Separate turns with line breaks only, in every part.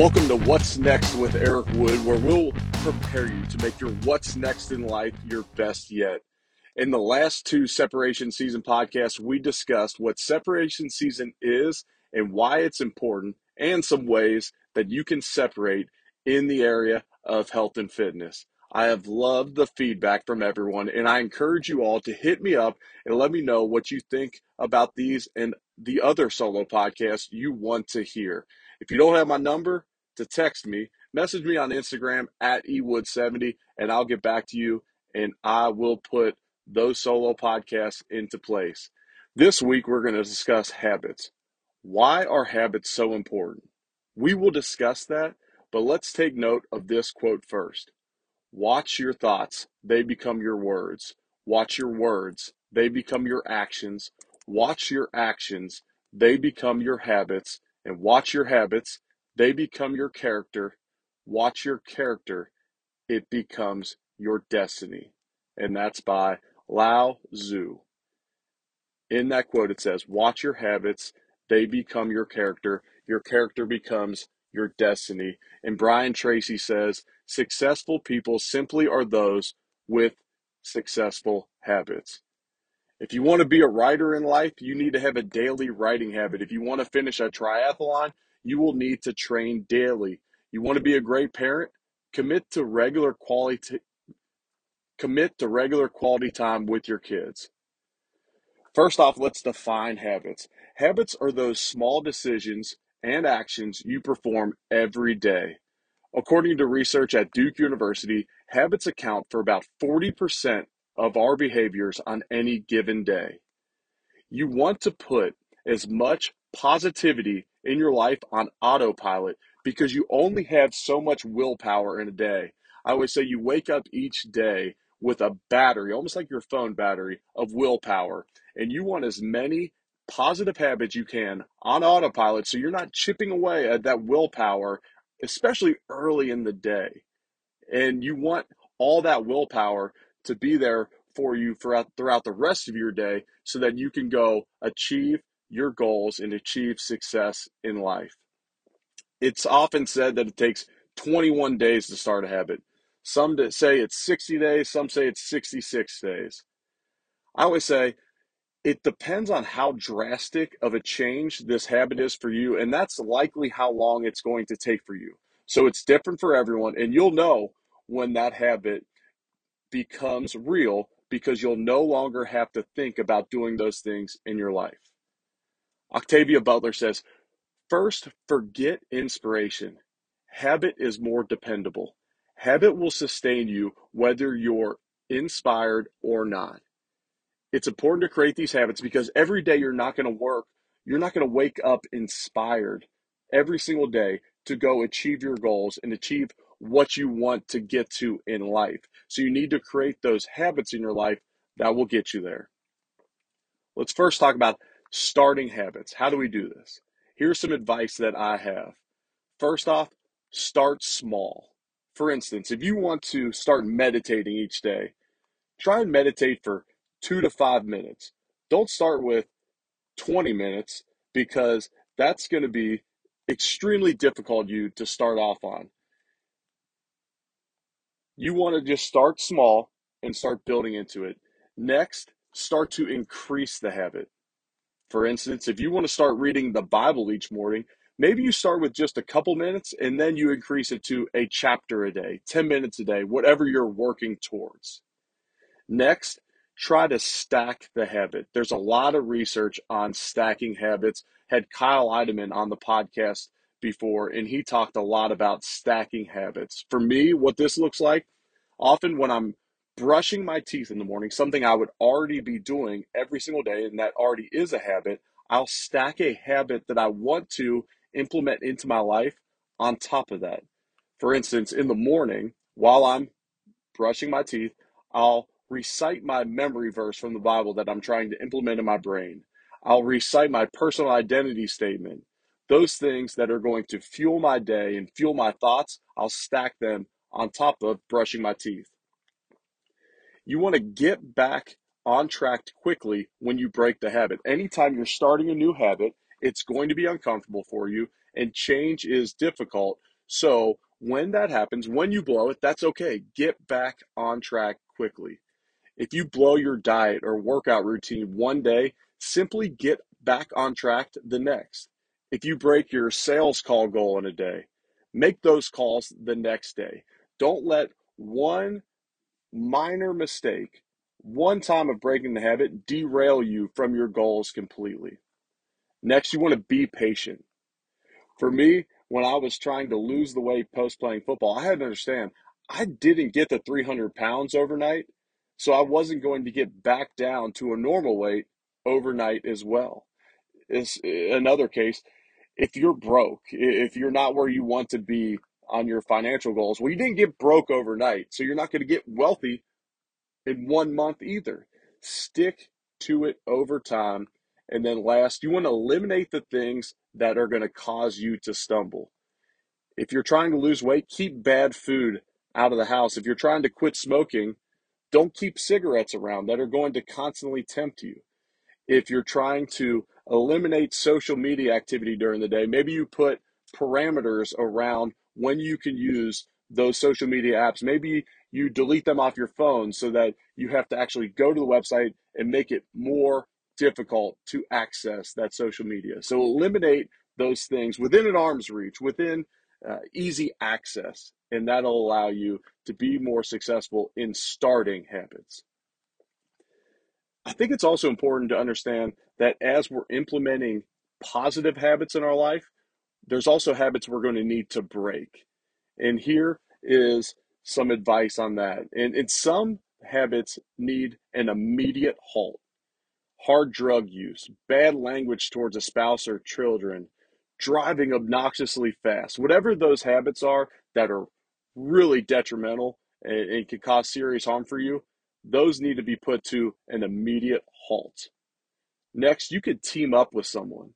Welcome to What's Next with Eric Wood, where we'll prepare you to make your What's Next in life your best yet. In the last two separation season podcasts, we discussed what separation season is and why it's important, and some ways that you can separate in the area of health and fitness. I have loved the feedback from everyone, and I encourage you all to hit me up and let me know what you think about these and the other solo podcasts you want to hear. If you don't have my number to text me, message me on Instagram at ewood70 and I'll get back to you and I will put those solo podcasts into place. This week, we're going to discuss habits. Why are habits so important? We will discuss that, but let's take note of this quote first. Watch your thoughts, they become your words. Watch your words, they become your actions. Watch your actions, they become your habits and watch your habits, they become your character. Watch your character, it becomes your destiny. And that's by Lao Tzu. In that quote, it says, Watch your habits, they become your character. Your character becomes your destiny. And Brian Tracy says, Successful people simply are those with successful habits. If you want to be a writer in life, you need to have a daily writing habit. If you want to finish a triathlon, you will need to train daily. You want to be a great parent? Commit to regular quality commit to regular quality time with your kids. First off, let's define habits. Habits are those small decisions and actions you perform every day. According to research at Duke University, habits account for about 40% of our behaviors on any given day. You want to put as much positivity in your life on autopilot because you only have so much willpower in a day. I always say you wake up each day with a battery, almost like your phone battery, of willpower. And you want as many positive habits you can on autopilot so you're not chipping away at that willpower, especially early in the day. And you want all that willpower to be there for you throughout, throughout the rest of your day so that you can go achieve your goals and achieve success in life. It's often said that it takes 21 days to start a habit. Some say it's 60 days, some say it's 66 days. I always say it depends on how drastic of a change this habit is for you, and that's likely how long it's going to take for you. So it's different for everyone, and you'll know when that habit becomes real because you'll no longer have to think about doing those things in your life. Octavia Butler says, First, forget inspiration. Habit is more dependable. Habit will sustain you whether you're inspired or not. It's important to create these habits because every day you're not going to work, you're not going to wake up inspired every single day to go achieve your goals and achieve what you want to get to in life. So you need to create those habits in your life that will get you there. Let's first talk about starting habits. How do we do this? Here's some advice that I have. First off, start small. For instance, if you want to start meditating each day, try and meditate for two to five minutes. Don't start with 20 minutes because that's going to be extremely difficult you to start off on. You want to just start small and start building into it. Next, start to increase the habit. For instance, if you want to start reading the Bible each morning, Maybe you start with just a couple minutes and then you increase it to a chapter a day, 10 minutes a day, whatever you're working towards. Next, try to stack the habit. There's a lot of research on stacking habits. Had Kyle Idleman on the podcast before, and he talked a lot about stacking habits. For me, what this looks like, often when I'm brushing my teeth in the morning, something I would already be doing every single day, and that already is a habit, I'll stack a habit that I want to implement into my life on top of that. For instance, in the morning, while I'm brushing my teeth, I'll recite my memory verse from the Bible that I'm trying to implement in my brain. I'll recite my personal identity statement. Those things that are going to fuel my day and fuel my thoughts, I'll stack them on top of brushing my teeth. You want to get back on track quickly when you break the habit. Anytime you're starting a new habit, it's going to be uncomfortable for you, and change is difficult. So when that happens, when you blow it, that's okay. Get back on track quickly. If you blow your diet or workout routine one day, simply get back on track the next. If you break your sales call goal in a day, make those calls the next day. Don't let one minor mistake, one time of breaking the habit, derail you from your goals completely. Next, you want to be patient. For me, when I was trying to lose the weight post playing football, I had to understand I didn't get the 300 pounds overnight, so I wasn't going to get back down to a normal weight overnight as well. Is another case. If you're broke, if you're not where you want to be on your financial goals, well, you didn't get broke overnight, so you're not going to get wealthy in one month either. Stick to it over time. And then last, you want to eliminate the things that are going to cause you to stumble. If you're trying to lose weight, keep bad food out of the house. If you're trying to quit smoking, don't keep cigarettes around that are going to constantly tempt you. If you're trying to eliminate social media activity during the day, maybe you put parameters around when you can use those social media apps. Maybe you delete them off your phone so that you have to actually go to the website and make it more difficult to access that social media. So eliminate those things within an arm's reach, within uh, easy access, and that'll allow you to be more successful in starting habits. I think it's also important to understand that as we're implementing positive habits in our life, there's also habits we're going to need to break. And here is some advice on that. And, and some habits need an immediate halt. Hard drug use, bad language towards a spouse or children, driving obnoxiously fast, whatever those habits are that are really detrimental and, and can cause serious harm for you, those need to be put to an immediate halt. Next, you could team up with someone,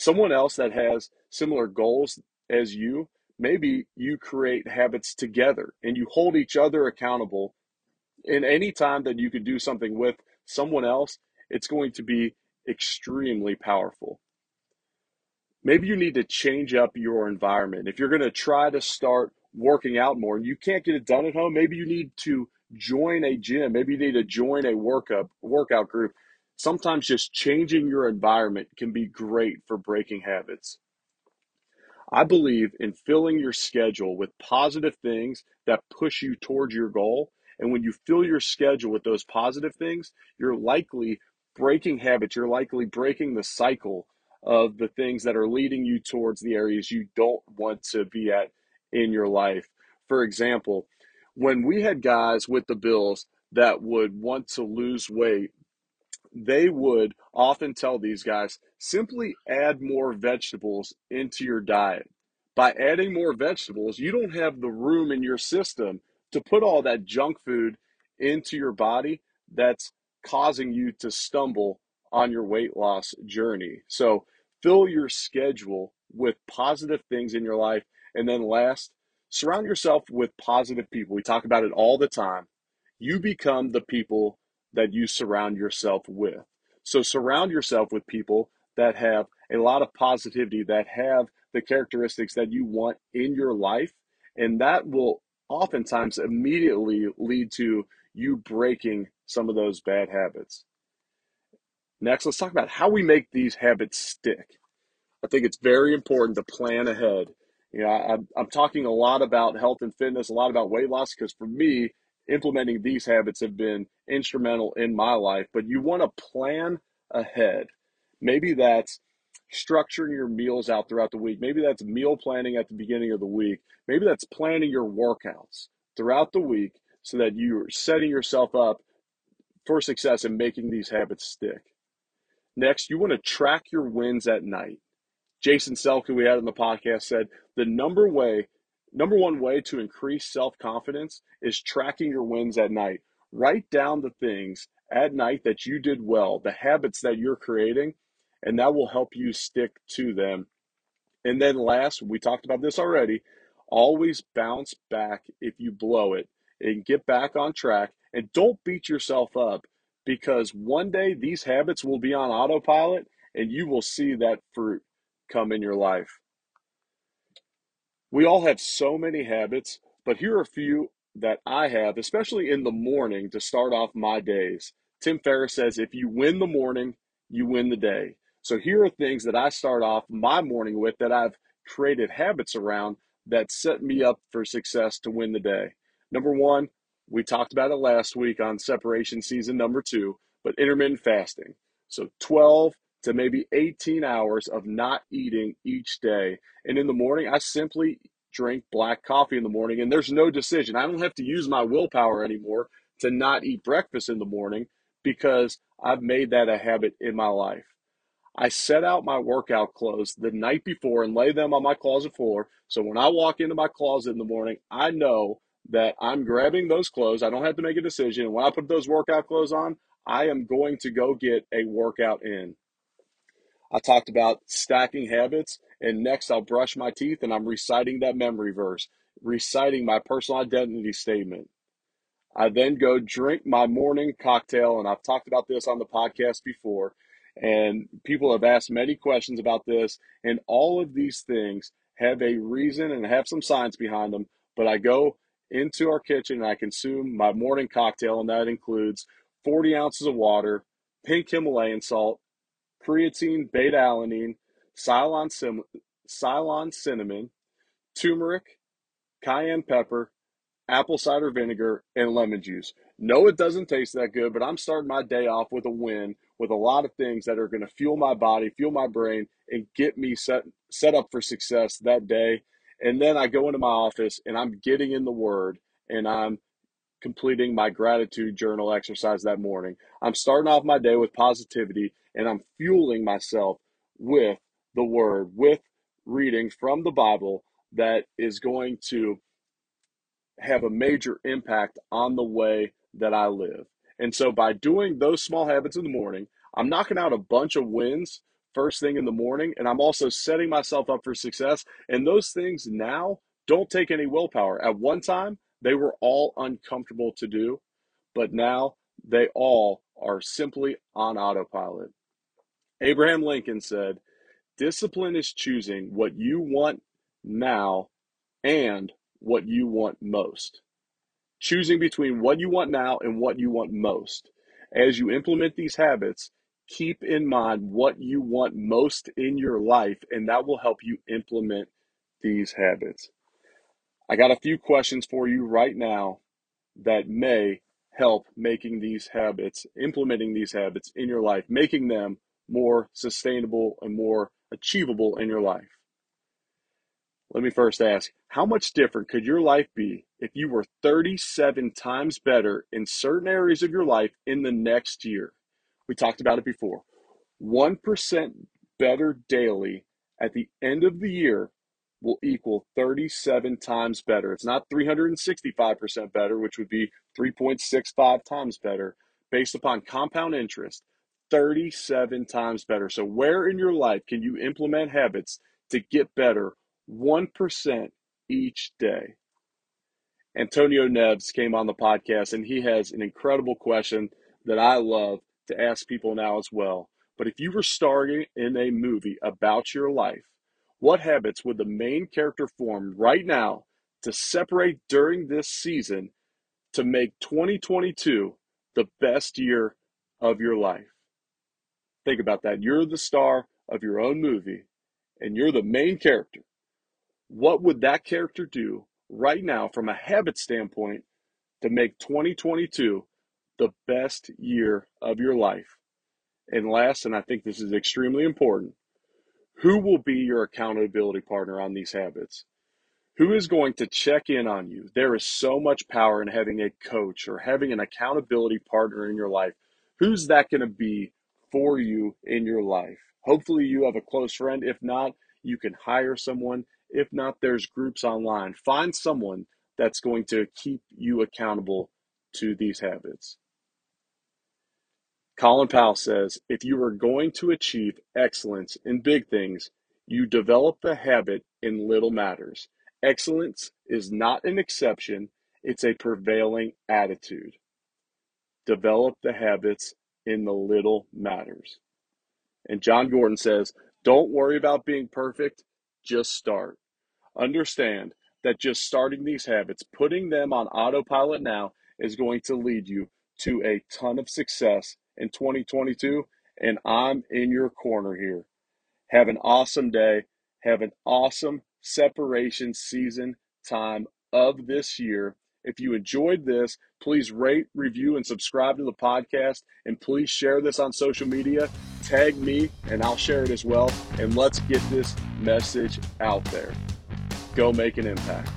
someone else that has similar goals as you. Maybe you create habits together and you hold each other accountable. And any time that you could do something with someone else, it's going to be extremely powerful. Maybe you need to change up your environment. If you're going to try to start working out more and you can't get it done at home, maybe you need to join a gym. Maybe you need to join a workup workout group. Sometimes just changing your environment can be great for breaking habits. I believe in filling your schedule with positive things that push you towards your goal. And when you fill your schedule with those positive things, you're likely breaking habits. You're likely breaking the cycle of the things that are leading you towards the areas you don't want to be at in your life. For example, when we had guys with the Bills that would want to lose weight, they would often tell these guys simply add more vegetables into your diet. By adding more vegetables, you don't have the room in your system to put all that junk food into your body that's causing you to stumble on your weight loss journey. So fill your schedule with positive things in your life. And then last, surround yourself with positive people. We talk about it all the time. You become the people that you surround yourself with. So surround yourself with people that have a lot of positivity, that have the characteristics that you want in your life. And that will oftentimes immediately lead to you breaking some of those bad habits. Next, let's talk about how we make these habits stick. I think it's very important to plan ahead. You know, I'm, I'm talking a lot about health and fitness, a lot about weight loss, because for me, implementing these habits have been instrumental in my life. But you want to plan ahead. Maybe that's structuring your meals out throughout the week. Maybe that's meal planning at the beginning of the week. Maybe that's planning your workouts throughout the week so that you're setting yourself up for success and making these habits stick. Next, you want to track your wins at night. Jason Selk, who we had on the podcast, said the number way, number one way to increase self confidence is tracking your wins at night. Write down the things at night that you did well, the habits that you're creating, and that will help you stick to them. And then last, we talked about this already, always bounce back if you blow it and get back on track and don't beat yourself up because one day these habits will be on autopilot and you will see that fruit come in your life. We all have so many habits, but here are a few that I have, especially in the morning to start off my days. Tim Ferriss says, if you win the morning, you win the day. So here are things that I start off my morning with that I've created habits around that set me up for success to win the day. Number one, we talked about it last week on separation season number two, but intermittent fasting. So 12 to maybe 18 hours of not eating each day and in the morning, I simply drink black coffee in the morning, and there's no decision. I don't have to use my willpower anymore to not eat breakfast in the morning because I've made that a habit in my life. I set out my workout clothes the night before and lay them on my closet floor. So when I walk into my closet in the morning, I know that I'm grabbing those clothes. I don't have to make a decision. When I put those workout clothes on, I am going to go get a workout in. I talked about stacking habits, and next I'll brush my teeth and I'm reciting that memory verse, reciting my personal identity statement. I then go drink my morning cocktail, and I've talked about this on the podcast before, and people have asked many questions about this, and all of these things have a reason and have some science behind them. But I go into our kitchen and I consume my morning cocktail, and that includes 40 ounces of water, pink Himalayan salt, creatine, beta alanine, Ceylon, sim- Ceylon cinnamon, turmeric, cayenne pepper, apple cider vinegar, and lemon juice. No, it doesn't taste that good, but I'm starting my day off with a win with a lot of things that are going to fuel my body, fuel my brain, and get me set set up for success that day. And then I go into my office and I'm getting in the word and I'm completing my gratitude journal exercise that morning. I'm starting off my day with positivity and I'm fueling myself with the word, with reading from the Bible that is going to have a major impact on the way that I live. And so by doing those small habits in the morning, I'm knocking out a bunch of wins first thing in the morning and I'm also setting myself up for success. And those things now don't take any willpower. At one time, they were all uncomfortable to do, but now they all are simply on autopilot. Abraham Lincoln said, Discipline is choosing what you want now and what you want most choosing between what you want now and what you want most. As you implement these habits, keep in mind what you want most in your life, and that will help you implement these habits. I got a few questions for you right now that may help making these habits, implementing these habits in your life, making them more sustainable and more achievable in your life. Let me first ask how much different could your life be if you were 37 times better in certain areas of your life in the next year? We talked about it before. 1% better daily at the end of the year will equal 37 times better. It's not 365% better, which would be 3.65 times better based upon compound interest. 37 times better. So, where in your life can you implement habits to get better 1% each day. Antonio Neves came on the podcast and he has an incredible question that I love to ask people now as well. But if you were starring in a movie about your life, what habits would the main character form right now to separate during this season to make 2022 the best year of your life? Think about that. You're the star of your own movie and you're the main character what would that character do right now from a habit standpoint to make 2022 the best year of your life? And last, and I think this is extremely important, who will be your accountability partner on these habits? Who is going to check in on you? There is so much power in having a coach or having an accountability partner in your life. Who's that going to be for you in your life? Hopefully, you have a close friend. If not, you can hire someone if not, there's groups online. Find someone that's going to keep you accountable to these habits. Colin Powell says if you are going to achieve excellence in big things, you develop the habit in little matters. Excellence is not an exception, it's a prevailing attitude. Develop the habits in the little matters. And Jon Gordon says, don't worry about being perfect, just start. understand that just starting these habits, putting them on autopilot now, is going to lead you to a ton of success in 2022. And I'm in your corner here. Have an awesome day. Have an awesome separation season time of this year. If you enjoyed this, please rate, review, and subscribe to the podcast. And please share this on social media. Tag me, and I'll share it as well. And let's get this message out there. Go make an impact.